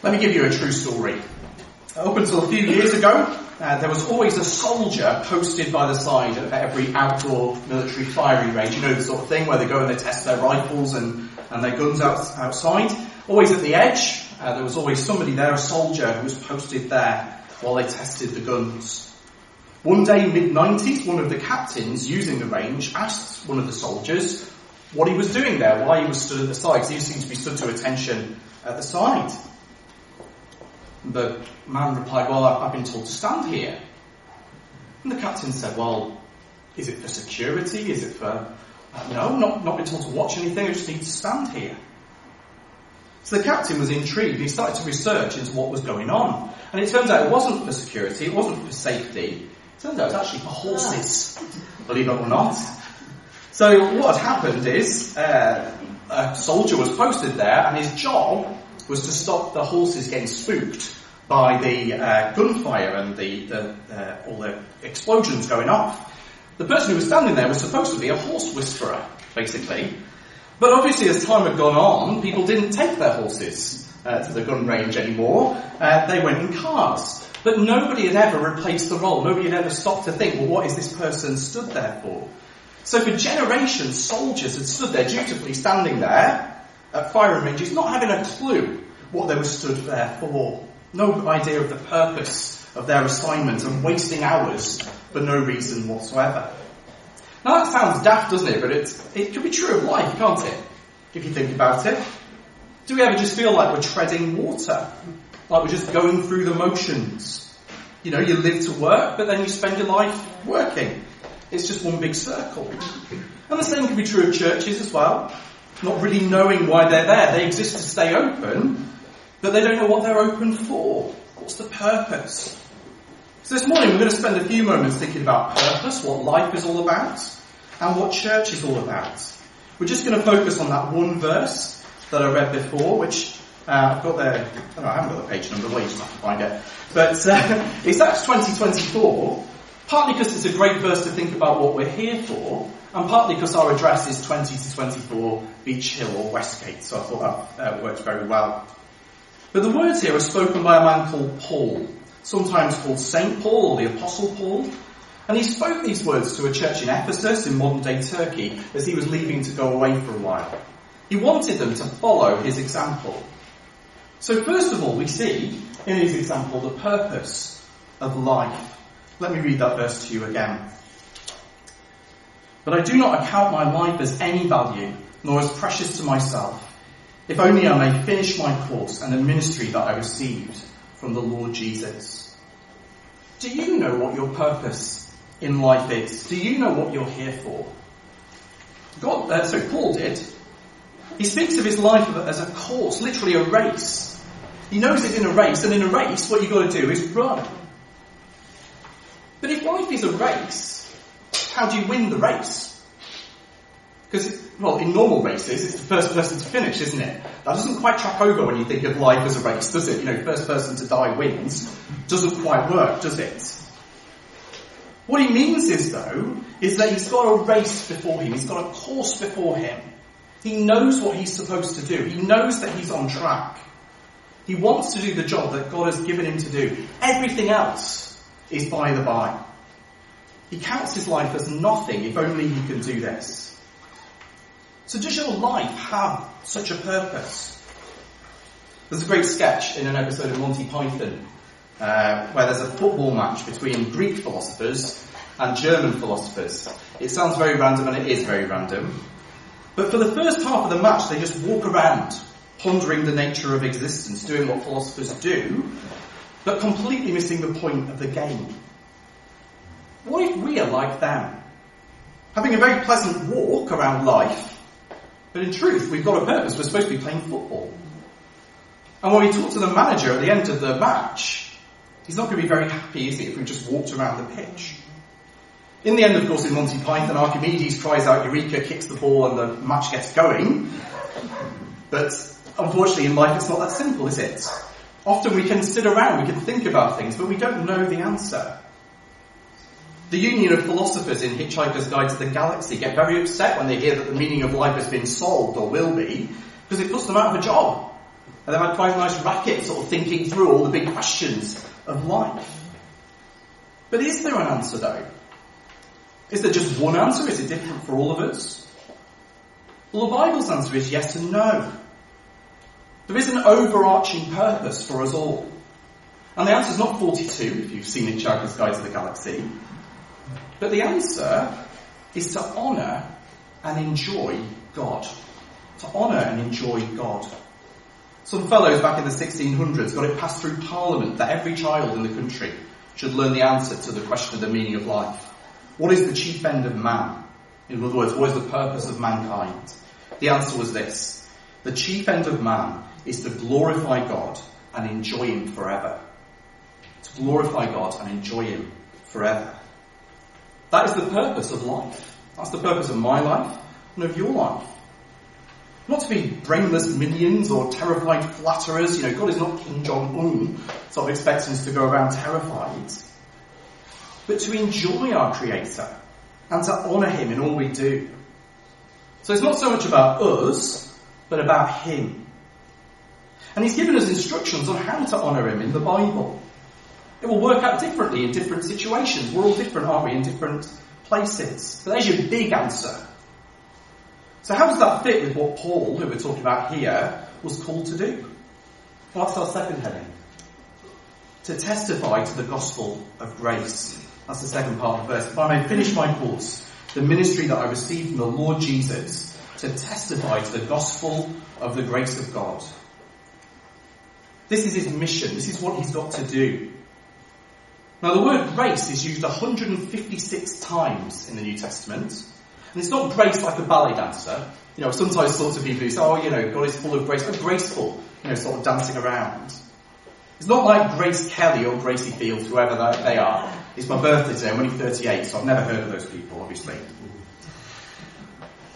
Let me give you a true story. Up until a few years ago, uh, there was always a soldier posted by the side of every outdoor military firing range. You know the sort of thing where they go and they test their rifles and, and their guns out, outside. Always at the edge, uh, there was always somebody there, a soldier, who was posted there while they tested the guns. One day, mid-90s, one of the captains using the range asked one of the soldiers what he was doing there, why he was stood at the side, because he seemed to be stood to attention at the side. The man replied, well, I've been told to stand here. And the captain said, well, is it for security? Is it for... Uh, no, not, not been told to watch anything, I just need to stand here. So the captain was intrigued. He started to research into what was going on. And it turns out it wasn't for security, it wasn't for safety, It Turns out it was actually for horses, believe it or not. So what had happened is uh, a soldier was posted there, and his job was to stop the horses getting spooked by the uh, gunfire and the, the uh, all the explosions going off. The person who was standing there was supposed to be a horse whisperer, basically. But obviously, as time had gone on, people didn't take their horses uh, to the gun range anymore. Uh, they went in cars. But nobody had ever replaced the role. Nobody had ever stopped to think, well, what is this person stood there for? So for generations, soldiers had stood there dutifully standing there at firing ranges, not having a clue what they were stood there for. No idea of the purpose of their assignment and wasting hours for no reason whatsoever. Now that sounds daft, doesn't it? But it, it can be true of life, can't it? If you think about it. Do we ever just feel like we're treading water? Like we're just going through the motions. You know, you live to work, but then you spend your life working. It's just one big circle. And the same can be true of churches as well. Not really knowing why they're there. They exist to stay open, but they don't know what they're open for. What's the purpose? So this morning we're going to spend a few moments thinking about purpose, what life is all about, and what church is all about. We're just going to focus on that one verse that I read before, which uh, I've got the, oh, I haven't got the page number, well you just have to find it. But uh, it's Acts 2024, partly because it's a great verse to think about what we're here for, and partly because our address is 20 to 24 Beach Hill or Westgate, so I thought that uh, worked very well. But the words here are spoken by a man called Paul, sometimes called Saint Paul or the Apostle Paul. And he spoke these words to a church in Ephesus in modern day Turkey as he was leaving to go away for a while. He wanted them to follow his example. So first of all, we see in his example the purpose of life. Let me read that verse to you again. But I do not account my life as any value, nor as precious to myself, if only I may finish my course and the ministry that I received from the Lord Jesus. Do you know what your purpose in life is? Do you know what you're here for? God, uh, so Paul did. He speaks of his life as a course, literally a race. He knows it's in a race, and in a race, what you've got to do is run. But if life is a race, how do you win the race? Because, well, in normal races, it's the first person to finish, isn't it? That doesn't quite track over when you think of life as a race, does it? You know, first person to die wins. Doesn't quite work, does it? What he means is, though, is that he's got a race before him. He's got a course before him. He knows what he's supposed to do. He knows that he's on track. He wants to do the job that God has given him to do. Everything else is by the by. He counts his life as nothing if only he can do this. So does your life have such a purpose? There's a great sketch in an episode of Monty Python uh, where there's a football match between Greek philosophers and German philosophers. It sounds very random and it is very random. But for the first half of the match, they just walk around pondering the nature of existence, doing what philosophers do, but completely missing the point of the game. What if we are like them? Having a very pleasant walk around life, but in truth, we've got a purpose. We're supposed to be playing football. And when we talk to the manager at the end of the match, he's not going to be very happy, is he, if we just walked around the pitch. In the end, of course, in Monty Python, Archimedes cries out Eureka, kicks the ball, and the match gets going. But unfortunately in life it's not that simple, is it? Often we can sit around, we can think about things, but we don't know the answer. The Union of Philosophers in Hitchhiker's Guide to the Galaxy get very upset when they hear that the meaning of life has been solved or will be, because it puts them out of a job. And they've had quite a nice racket sort of thinking through all the big questions of life. But is there an answer though? Is there just one answer? Is it different for all of us? Well, the Bible's answer is yes and no. There is an overarching purpose for us all. And the answer is not 42, if you've seen Hitchhiker's Guide to the Galaxy. But the answer is to honour and enjoy God. To honour and enjoy God. Some fellows back in the 1600s got it passed through Parliament that every child in the country should learn the answer to the question of the meaning of life. What is the chief end of man? In other words, what is the purpose of mankind? The answer was this. The chief end of man is to glorify God and enjoy Him forever. To glorify God and enjoy Him forever. That is the purpose of life. That's the purpose of my life and of your life. Not to be brainless minions or terrified flatterers. You know, God is not Kim Jong Un, sort of expecting us to go around terrified. But to enjoy our Creator and to honour Him in all we do. So it's not so much about us, but about Him. And He's given us instructions on how to honour Him in the Bible. It will work out differently in different situations. We're all different, aren't we, in different places. But there's your big answer. So how does that fit with what Paul, who we're talking about here, was called to do? That's our second heading. To testify to the gospel of grace. That's the second part of the verse. If I may finish my course, the ministry that I received from the Lord Jesus, to testify to the gospel of the grace of God. This is his mission. This is what he's got to do. Now the word grace is used 156 times in the New Testament. And it's not grace like a ballet dancer. You know, sometimes sorts of people who say, oh, you know, God is full of grace, but graceful, you know, sort of dancing around. It's not like Grace Kelly or Gracie Fields, whoever they are. It's my birthday today, I'm only 38, so I've never heard of those people, obviously.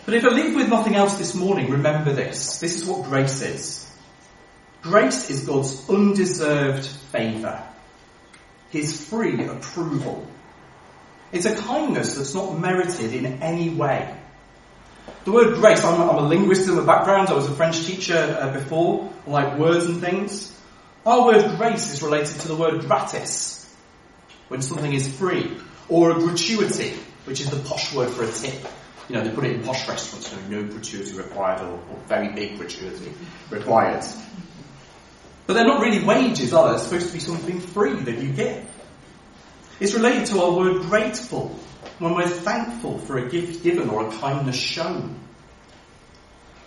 But if I leave with nothing else this morning, remember this. This is what grace is. Grace is God's undeserved favour. His free approval. It's a kindness that's not merited in any way. The word grace, I'm, I'm a linguist in the background, I was a French teacher uh, before, like words and things. Our word grace is related to the word gratis, when something is free, or a gratuity, which is the posh word for a tip. You know, they put it in posh restaurants, no gratuity required or, or very big gratuity required. But they're not really wages, are they? They're supposed to be something free that you give. It's related to our word grateful, when we're thankful for a gift given or a kindness shown.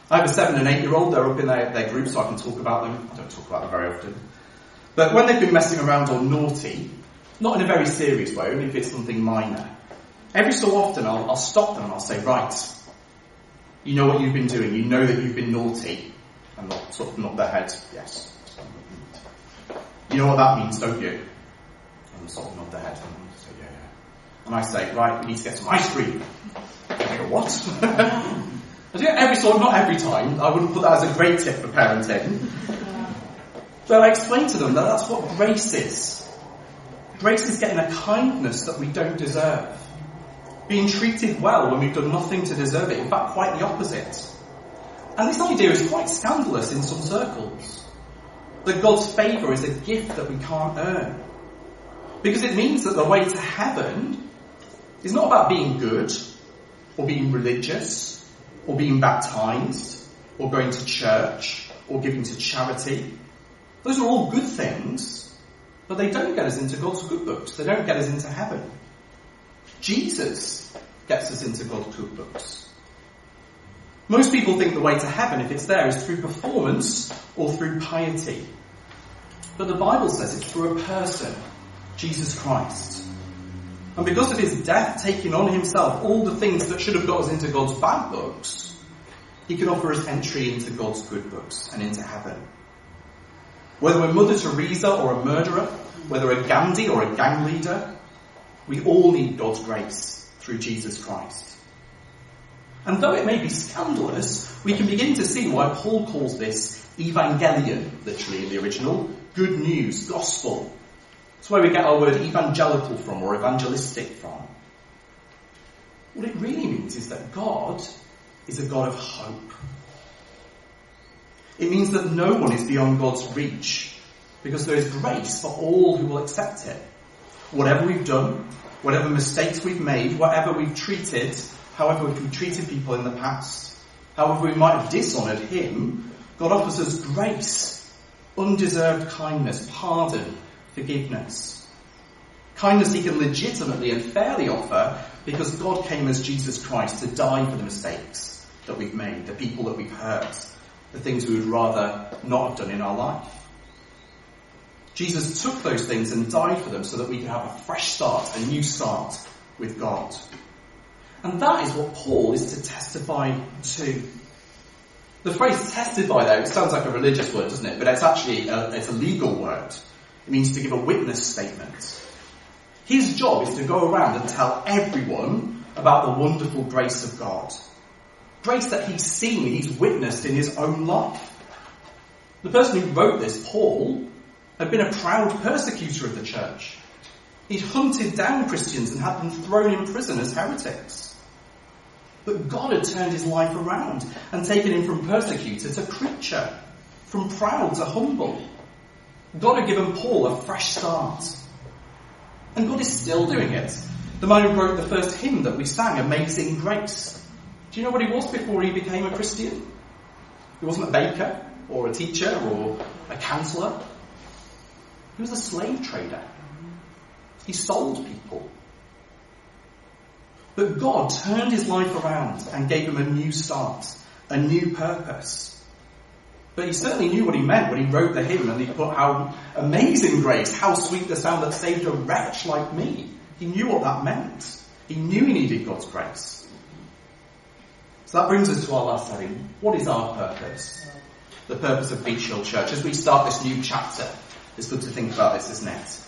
I have a seven and eight year old, they're up in their, their group so I can talk about them. I don't talk about them very often. But when they've been messing around or naughty, not in a very serious way, only if it's something minor, every so often I'll, I'll stop them and I'll say, right, you know what you've been doing, you know that you've been naughty, and not sort of nod their head, yes. You know what that means, don't you? And sort of nod their head, and say, yeah, yeah. And I say, right, we need to get some ice cream. And go, what? I do it every sort, not every time. I wouldn't put that as a great tip for parenting. But I explain to them that that's what grace is. Grace is getting a kindness that we don't deserve. Being treated well when we've done nothing to deserve it. In fact, quite the opposite. And this idea is quite scandalous in some circles. That God's favour is a gift that we can't earn. Because it means that the way to heaven is not about being good or being religious or being baptized or going to church or giving to charity. Those are all good things, but they don't get us into God's good books. They don't get us into heaven. Jesus gets us into God's good books. Most people think the way to heaven, if it's there, is through performance or through piety. But the Bible says it's through a person, Jesus Christ. And because of his death, taking on himself all the things that should have got us into God's bad books, he can offer us entry into God's good books and into heaven. Whether we're Mother Teresa or a murderer, whether a Gandhi or a gang leader, we all need God's grace through Jesus Christ. And though it may be scandalous, we can begin to see why Paul calls this evangelion, literally in the original, good news, gospel. That's where we get our word evangelical from or evangelistic from. What it really means is that God is a God of hope. It means that no one is beyond God's reach because there is grace for all who will accept it. Whatever we've done, whatever mistakes we've made, whatever we've treated, however we've treated people in the past, however we might have dishonored Him, God offers us grace, undeserved kindness, pardon, forgiveness. Kindness He can legitimately and fairly offer because God came as Jesus Christ to die for the mistakes that we've made, the people that we've hurt, the things we would rather not have done in our life. Jesus took those things and died for them so that we could have a fresh start, a new start with God. And that is what Paul is to testify to. The phrase testify though, it sounds like a religious word, doesn't it? But it's actually a, it's a legal word. It means to give a witness statement. His job is to go around and tell everyone about the wonderful grace of God. Grace that he's seen, he's witnessed in his own life. The person who wrote this, Paul, had been a proud persecutor of the church. He'd hunted down Christians and had them thrown in prison as heretics. But God had turned his life around and taken him from persecutor to preacher, from proud to humble. God had given Paul a fresh start. And God is still doing it. The man who wrote the first hymn that we sang, Amazing Grace, do you know what he was before he became a Christian? He wasn't a baker or a teacher or a counselor. He was a slave trader. He sold people. But God turned his life around and gave him a new start, a new purpose. But he certainly knew what he meant when he wrote the hymn and he put how amazing grace, how sweet the sound that saved a wretch like me. He knew what that meant. He knew he needed God's grace. So that brings us to our last heading. What is our purpose? The purpose of Beach Hill Church. As we start this new chapter, it's good to think about this, isn't it?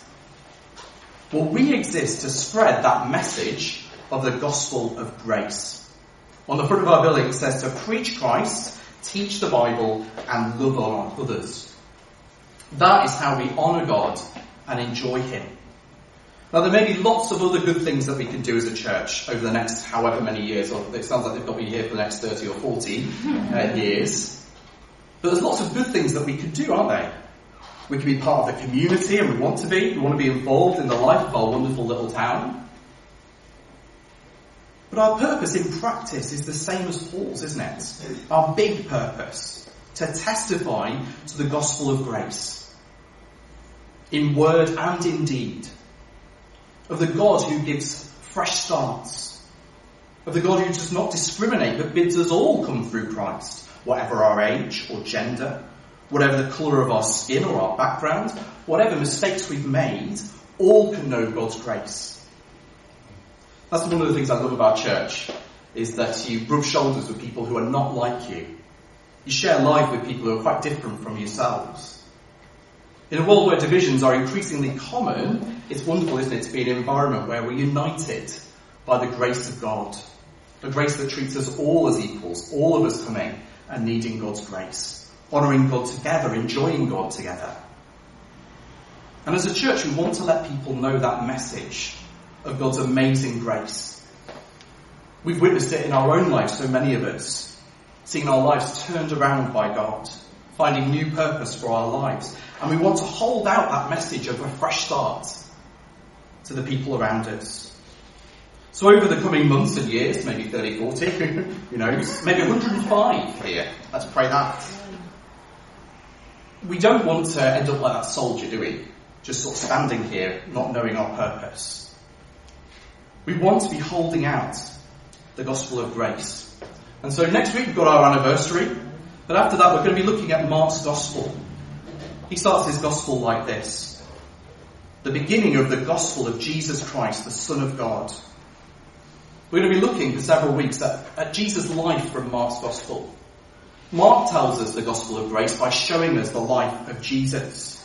Well, we exist to spread that message of the gospel of grace. On the front of our building it says to preach Christ, teach the Bible, and love on others. That is how we honour God and enjoy Him. Now, there may be lots of other good things that we can do as a church over the next however many years, or it sounds like they've got me here for the next 30 or 40 uh, years. But there's lots of good things that we could do, aren't there? We can be part of the community, and we want to be. We want to be involved in the life of our wonderful little town. But our purpose in practice is the same as Paul's, isn't it? Our big purpose to testify to the gospel of grace in word and in deed of the God who gives fresh starts, of the God who does not discriminate but bids us all come through Christ, whatever our age or gender, whatever the colour of our skin or our background, whatever mistakes we've made, all can know God's grace. That's one of the things I love about church, is that you rub shoulders with people who are not like you. You share life with people who are quite different from yourselves. In a world where divisions are increasingly common, it's wonderful, isn't it, to be in an environment where we're united by the grace of God. A grace that treats us all as equals, all of us coming and needing God's grace. Honouring God together, enjoying God together. And as a church, we want to let people know that message of God's amazing grace. We've witnessed it in our own lives, so many of us, seeing our lives turned around by God finding new purpose for our lives. And we want to hold out that message of a fresh start to the people around us. So over the coming months and years, maybe 30, 40, who knows, maybe 105 here. Let's pray that. We don't want to end up like that soldier, do we? Just sort of standing here, not knowing our purpose. We want to be holding out the gospel of grace. And so next week we've got our anniversary. But after that, we're going to be looking at Mark's Gospel. He starts his Gospel like this the beginning of the Gospel of Jesus Christ, the Son of God. We're going to be looking for several weeks at, at Jesus' life from Mark's Gospel. Mark tells us the Gospel of grace by showing us the life of Jesus.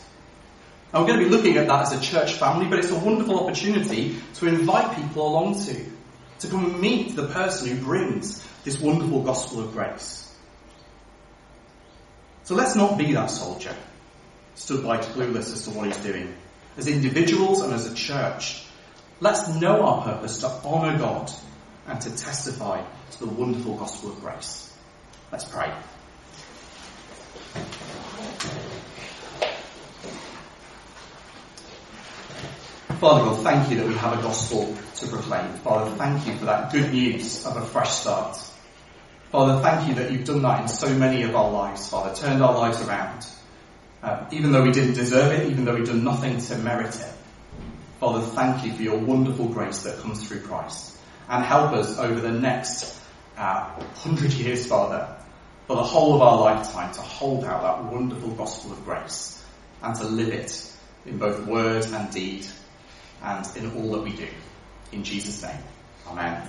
And we're going to be looking at that as a church family, but it's a wonderful opportunity to invite people along to, to come meet the person who brings this wonderful Gospel of grace. So let's not be that soldier, stood by clueless as to what he's doing. As individuals and as a church, let's know our purpose to honour God and to testify to the wonderful gospel of grace. Let's pray. Father thank you that we have a gospel to proclaim. Father, thank you for that good news of a fresh start. Father, thank you that you've done that in so many of our lives, Father, turned our lives around. Um, even though we didn't deserve it, even though we've done nothing to merit it. Father, thank you for your wonderful grace that comes through Christ. And help us over the next uh, hundred years, Father, for the whole of our lifetime to hold out that wonderful gospel of grace and to live it in both word and deed and in all that we do. In Jesus' name. Amen.